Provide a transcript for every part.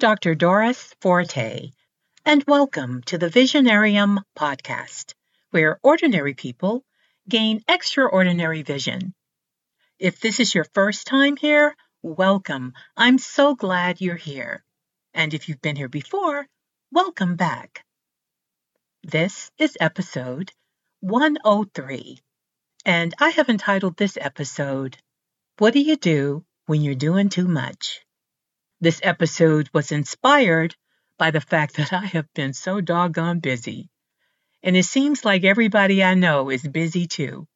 Dr. Doris Forte, and welcome to the Visionarium podcast, where ordinary people gain extraordinary vision. If this is your first time here, welcome. I'm so glad you're here. And if you've been here before, welcome back. This is episode 103, and I have entitled this episode, What Do You Do When You're Doing Too Much? This episode was inspired by the fact that I have been so doggone busy. And it seems like everybody I know is busy too.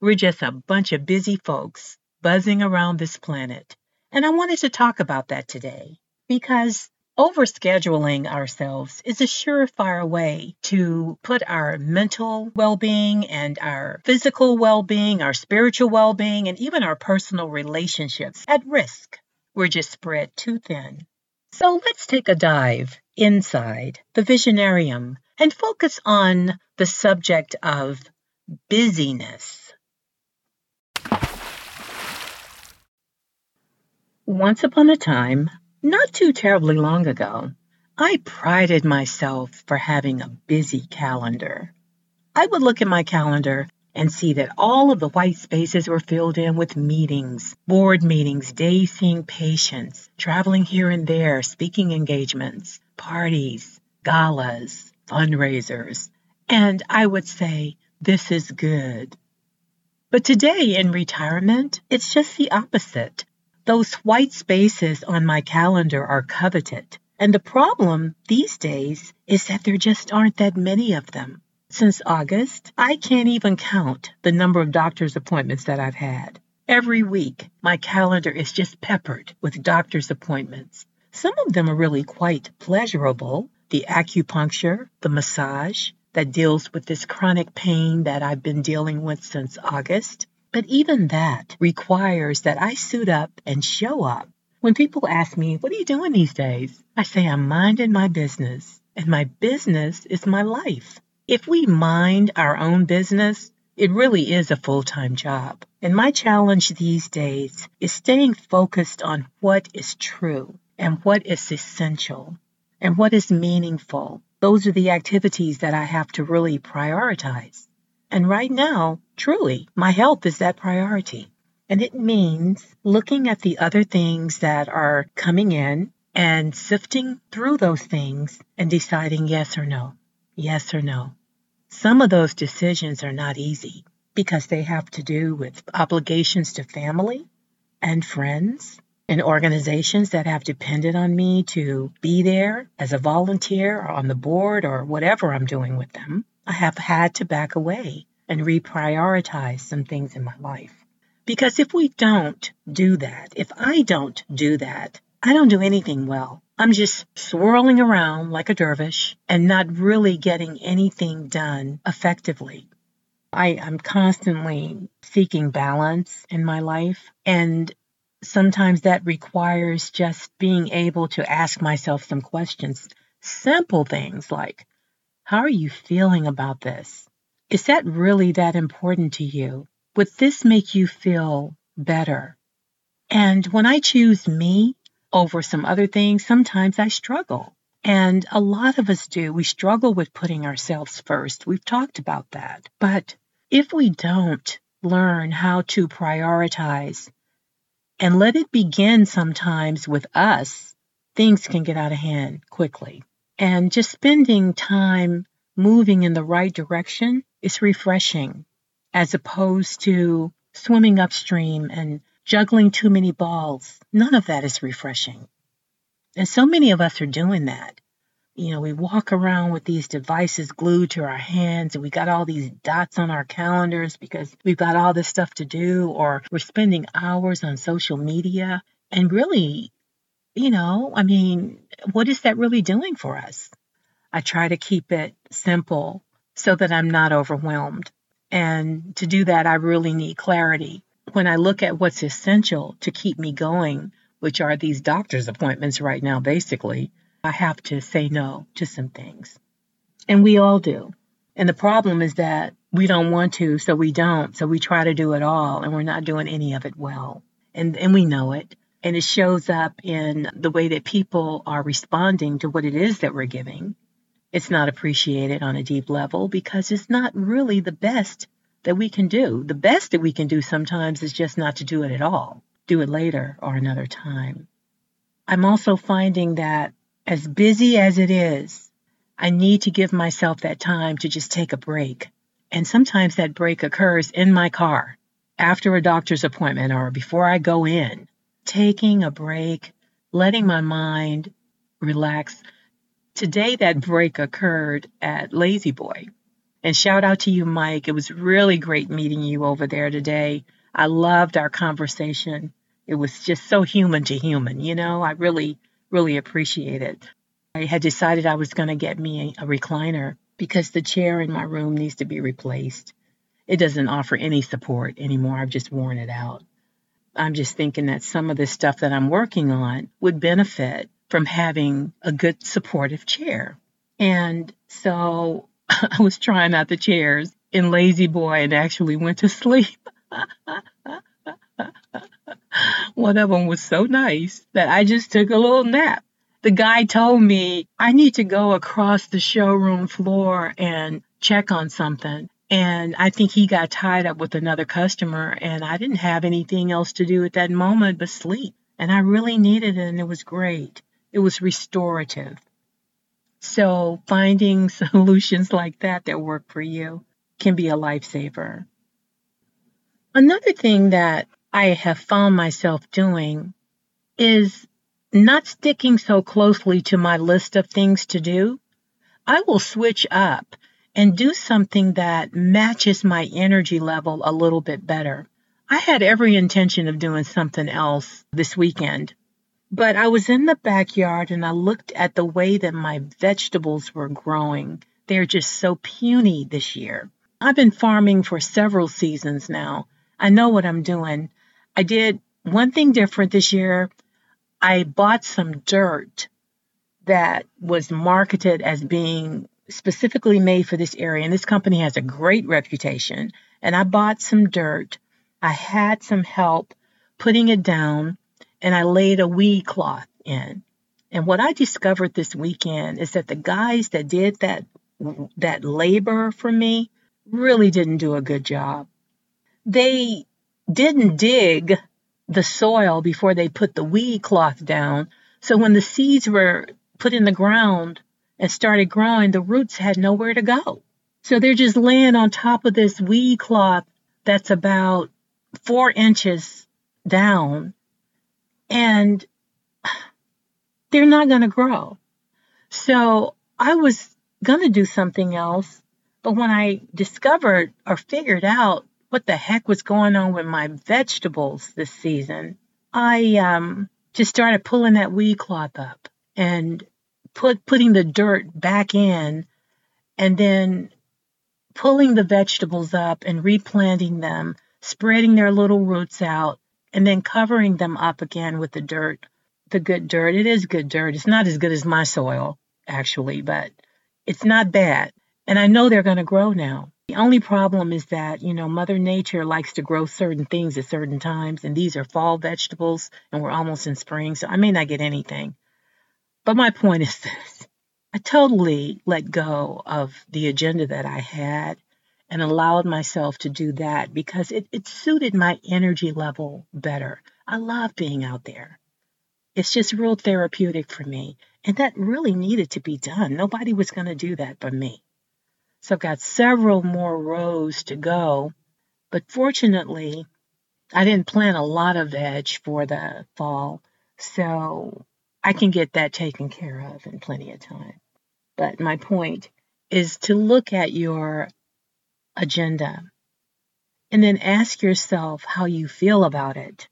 We're just a bunch of busy folks buzzing around this planet. And I wanted to talk about that today because overscheduling ourselves is a surefire way to put our mental well being and our physical well being, our spiritual well being, and even our personal relationships at risk. We're just spread too thin. So let's take a dive inside the Visionarium and focus on the subject of busyness. Once upon a time, not too terribly long ago, I prided myself for having a busy calendar. I would look at my calendar and see that all of the white spaces were filled in with meetings, board meetings, day seeing patients, traveling here and there, speaking engagements, parties, galas, fundraisers. And I would say, this is good. But today in retirement, it's just the opposite. Those white spaces on my calendar are coveted. And the problem these days is that there just aren't that many of them. Since August, I can't even count the number of doctor's appointments that I've had. Every week, my calendar is just peppered with doctor's appointments. Some of them are really quite pleasurable. The acupuncture, the massage that deals with this chronic pain that I've been dealing with since August. But even that requires that I suit up and show up. When people ask me, What are you doing these days? I say, I'm minding my business, and my business is my life. If we mind our own business, it really is a full time job. And my challenge these days is staying focused on what is true and what is essential and what is meaningful. Those are the activities that I have to really prioritize. And right now, truly, my health is that priority. And it means looking at the other things that are coming in and sifting through those things and deciding yes or no, yes or no. Some of those decisions are not easy because they have to do with obligations to family and friends and organizations that have depended on me to be there as a volunteer or on the board or whatever I'm doing with them. I have had to back away and reprioritize some things in my life. Because if we don't do that, if I don't do that, I don't do anything well. I'm just swirling around like a dervish and not really getting anything done effectively. I, am constantly seeking balance in my life, and sometimes that requires just being able to ask myself some questions. Simple things like, How are you feeling about this? Is that really that important to you? Would this make you feel better? And when I choose me over some other things, sometimes I struggle. And a lot of us do. We struggle with putting ourselves first. We've talked about that. But if we don't learn how to prioritize and let it begin sometimes with us, things can get out of hand quickly. And just spending time moving in the right direction is refreshing as opposed to swimming upstream and juggling too many balls. None of that is refreshing. And so many of us are doing that. You know, we walk around with these devices glued to our hands and we got all these dots on our calendars because we've got all this stuff to do, or we're spending hours on social media. And really, you know, I mean, what is that really doing for us? I try to keep it simple so that I'm not overwhelmed. And to do that, I really need clarity. When I look at what's essential to keep me going, which are these doctor's appointments right now, basically, I have to say no to some things. And we all do. And the problem is that we don't want to, so we don't. So we try to do it all, and we're not doing any of it well. And, and we know it. And it shows up in the way that people are responding to what it is that we're giving. It's not appreciated on a deep level because it's not really the best that we can do. The best that we can do sometimes is just not to do it at all, do it later or another time. I'm also finding that as busy as it is, I need to give myself that time to just take a break. And sometimes that break occurs in my car after a doctor's appointment or before I go in taking a break, letting my mind relax. Today, that break occurred at La-Z-Boy. And shout out to you, Mike. It was really great meeting you over there today. I loved our conversation. It was just so human to human, you know, I really, really appreciate it. I had decided I was going to get me a recliner because the chair in my room needs to be replaced. It doesn't offer any support anymore. I've just worn it out. I'm just thinking that some of the stuff that I'm working on would benefit from having a good supportive chair. And so I was trying out the chairs in La-Z-Boy and actually went to sleep. One of them was so nice that I just took a little nap. The guy told me I need to go across the showroom floor and check on something. And I think he got tied up with another customer, and I didn't have anything else to do at that moment but sleep. And I really needed it, and it was great. It was restorative. So, finding solutions like that that work for you can be a lifesaver. Another thing that I have found myself doing is not sticking so closely to my list of things to do. I will switch up and do something that matches my energy level a little bit better. I had every intention of doing something else this weekend, but I was in the backyard and I looked at the way that my vegetables were growing. They're just so puny this year. I've been farming for several seasons now. I know what I'm doing. I did one thing different this year. I bought some dirt that was marketed as being specifically made for this area. And this company has a great reputation. And I bought some dirt. I had some help putting it down and I laid a weed cloth in. And what I discovered this weekend is that the guys that did that that labor for me really didn't do a good job. They didn't dig the soil before they put the weed cloth down. So when the seeds were put in the ground, and started growing, the roots had nowhere to go. So they're just laying on top of this weed cloth that's about four inches down and they're not going to grow. So I was going to do something else. But when I discovered or figured out what the heck was going on with my vegetables this season, I um, just started pulling that weed cloth up and put putting the dirt back in and then pulling the vegetables up and replanting them, spreading their little roots out, and then covering them up again with the dirt, the good dirt. It is good dirt. It's not as good as my soil, actually, but it's not bad. And I know they're going to grow now. The only problem is that, you know, Mother Nature likes to grow certain things at certain times, and these are fall vegetables, and we're almost in spring, so I may not get anything. But my point is this I totally let go of the agenda that I had and allowed myself to do that because it, it suited my energy level better. I love being out there. It's just real therapeutic for me. And that really needed to be done. Nobody was going to do that but me. So I've got several more rows to go. But fortunately, I didn't plant a lot of veg for the fall. So I can get that taken care of in plenty of time. But my point is to look at your agenda and then ask yourself how you feel about it.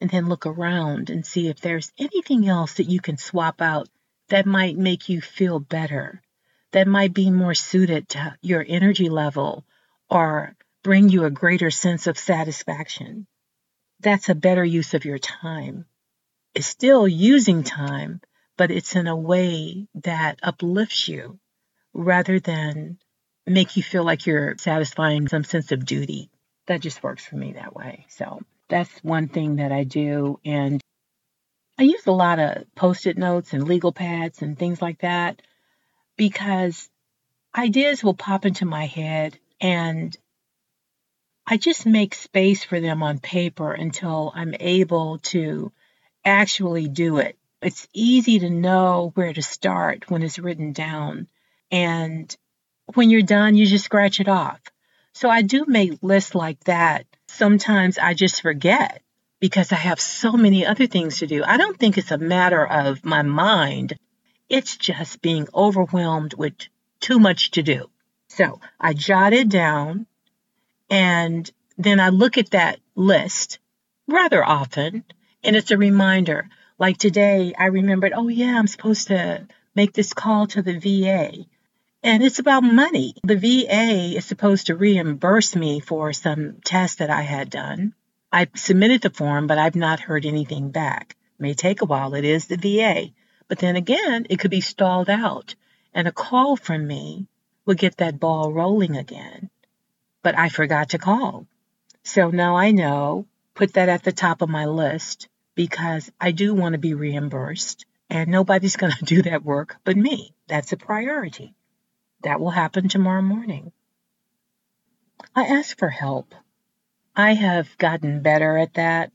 And then look around and see if there's anything else that you can swap out that might make you feel better, that might be more suited to your energy level or bring you a greater sense of satisfaction. That's a better use of your time It's still using time, but it's in a way that uplifts you rather than make you feel like you're satisfying some sense of duty. That just works for me that way. So that's one thing that I do. And I use a lot of post it notes and legal pads and things like that because ideas will pop into my head and I just make space for them on paper until I'm able to actually do it. It's easy to know where to start when it's written down. And when you're done, you just scratch it off. So I do make lists like that. Sometimes I just forget because I have so many other things to do. I don't think it's a matter of my mind. It's just being overwhelmed with too much to do. So I jot it down and then I look at that list rather often and it's a reminder. Like today, I remembered, oh yeah, I'm supposed to make this call to the VA. And it's about money. The VA is supposed to reimburse me for some tests that I had done. I submitted the form, but I've not heard anything back. It may take a while. It is the VA. But then again, it could be stalled out. And a call from me would get that ball rolling again. But I forgot to call. So now I know, put that at the top of my list because I do want to be reimbursed and nobody's going to do that work but me. That's a priority. That will happen tomorrow morning. I ask for help. I have gotten better at that.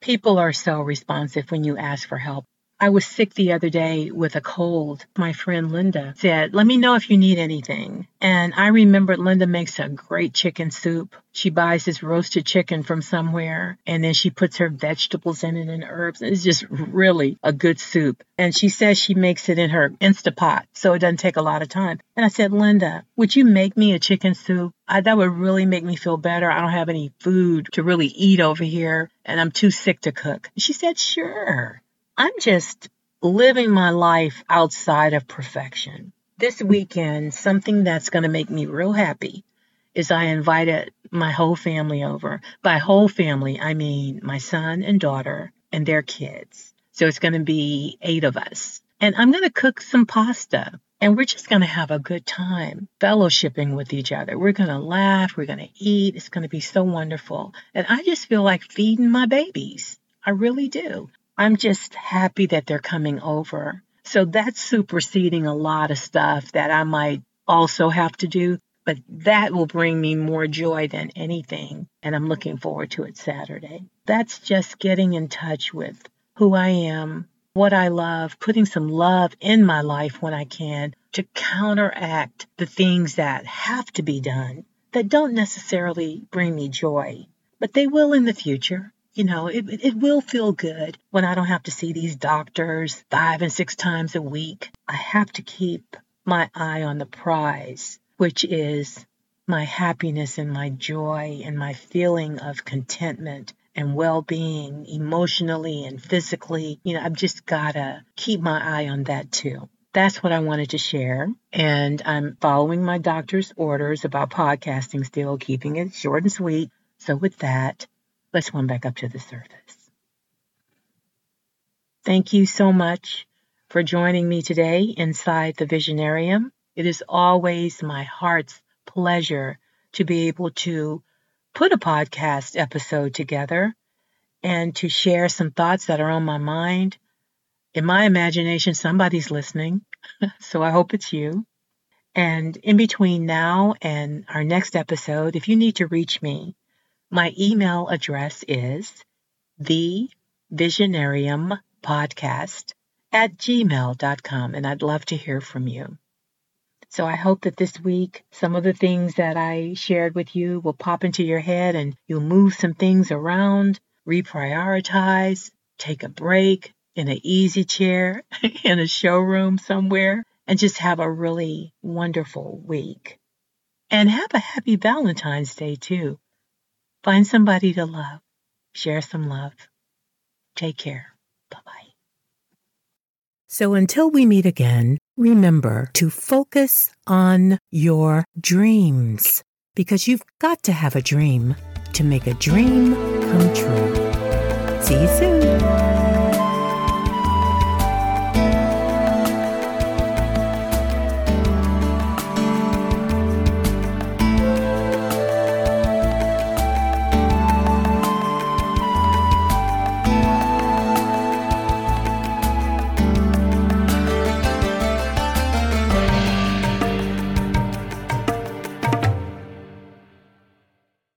People are so responsive when you ask for help. I was sick the other day with a cold. My friend Linda said, Let me know if you need anything. And I remembered Linda makes a great chicken soup. She buys this roasted chicken from somewhere and then she puts her vegetables in it and herbs. It's just really a good soup. And she says she makes it in her Instapot, so it doesn't take a lot of time. And I said, Linda, would you make me a chicken soup? I, that would really make me feel better. I don't have any food to really eat over here and I'm too sick to cook. She said, Sure. I'm just living my life outside of perfection. This weekend, something that's going to make me real happy is I invited my whole family over. By whole family, I mean my son and daughter and their kids. So it's going to be eight of us. And I'm going to cook some pasta and we're just going to have a good time fellowshipping with each other. We're going to laugh. We're going to eat. It's going to be so wonderful. And I just feel like feeding my babies. I really do. I'm just happy that they're coming over. So that's superseding a lot of stuff that I might also have to do, but that will bring me more joy than anything. And I'm looking forward to it Saturday. That's just getting in touch with who I am, what I love, putting some love in my life when I can to counteract the things that have to be done that don't necessarily bring me joy, but they will in the future you know, it, it will feel good when I don't have to see these doctors five and six times a week. I have to keep my eye on the prize, which is my happiness and my joy and my feeling of contentment and well being emotionally and physically. You know, I've just got to keep my eye on that too. That's what I wanted to share. And I'm following my doctor's orders about podcasting still, keeping it short and sweet. So, with that, Let's swim back up to the surface. Thank you so much for joining me today inside the Visionarium. It is always my heart's pleasure to be able to put a podcast episode together and to share some thoughts that are on my mind. In my imagination, somebody's listening, so I hope it's you. And in between now and our next episode, if you need to reach me, my email address is thevisionariumpodcast at gmail.com, and I'd love to hear from you. So I hope that this week, some of the things that I shared with you will pop into your head and you'll move some things around, reprioritize, take a break in an easy chair in a showroom somewhere, and just have a really wonderful week. And have a happy Valentine's Day too. Find somebody to love. Share some love. Take care. Bye bye. So until we meet again, remember to focus on your dreams because you've got to have a dream to make a dream come true. See you soon.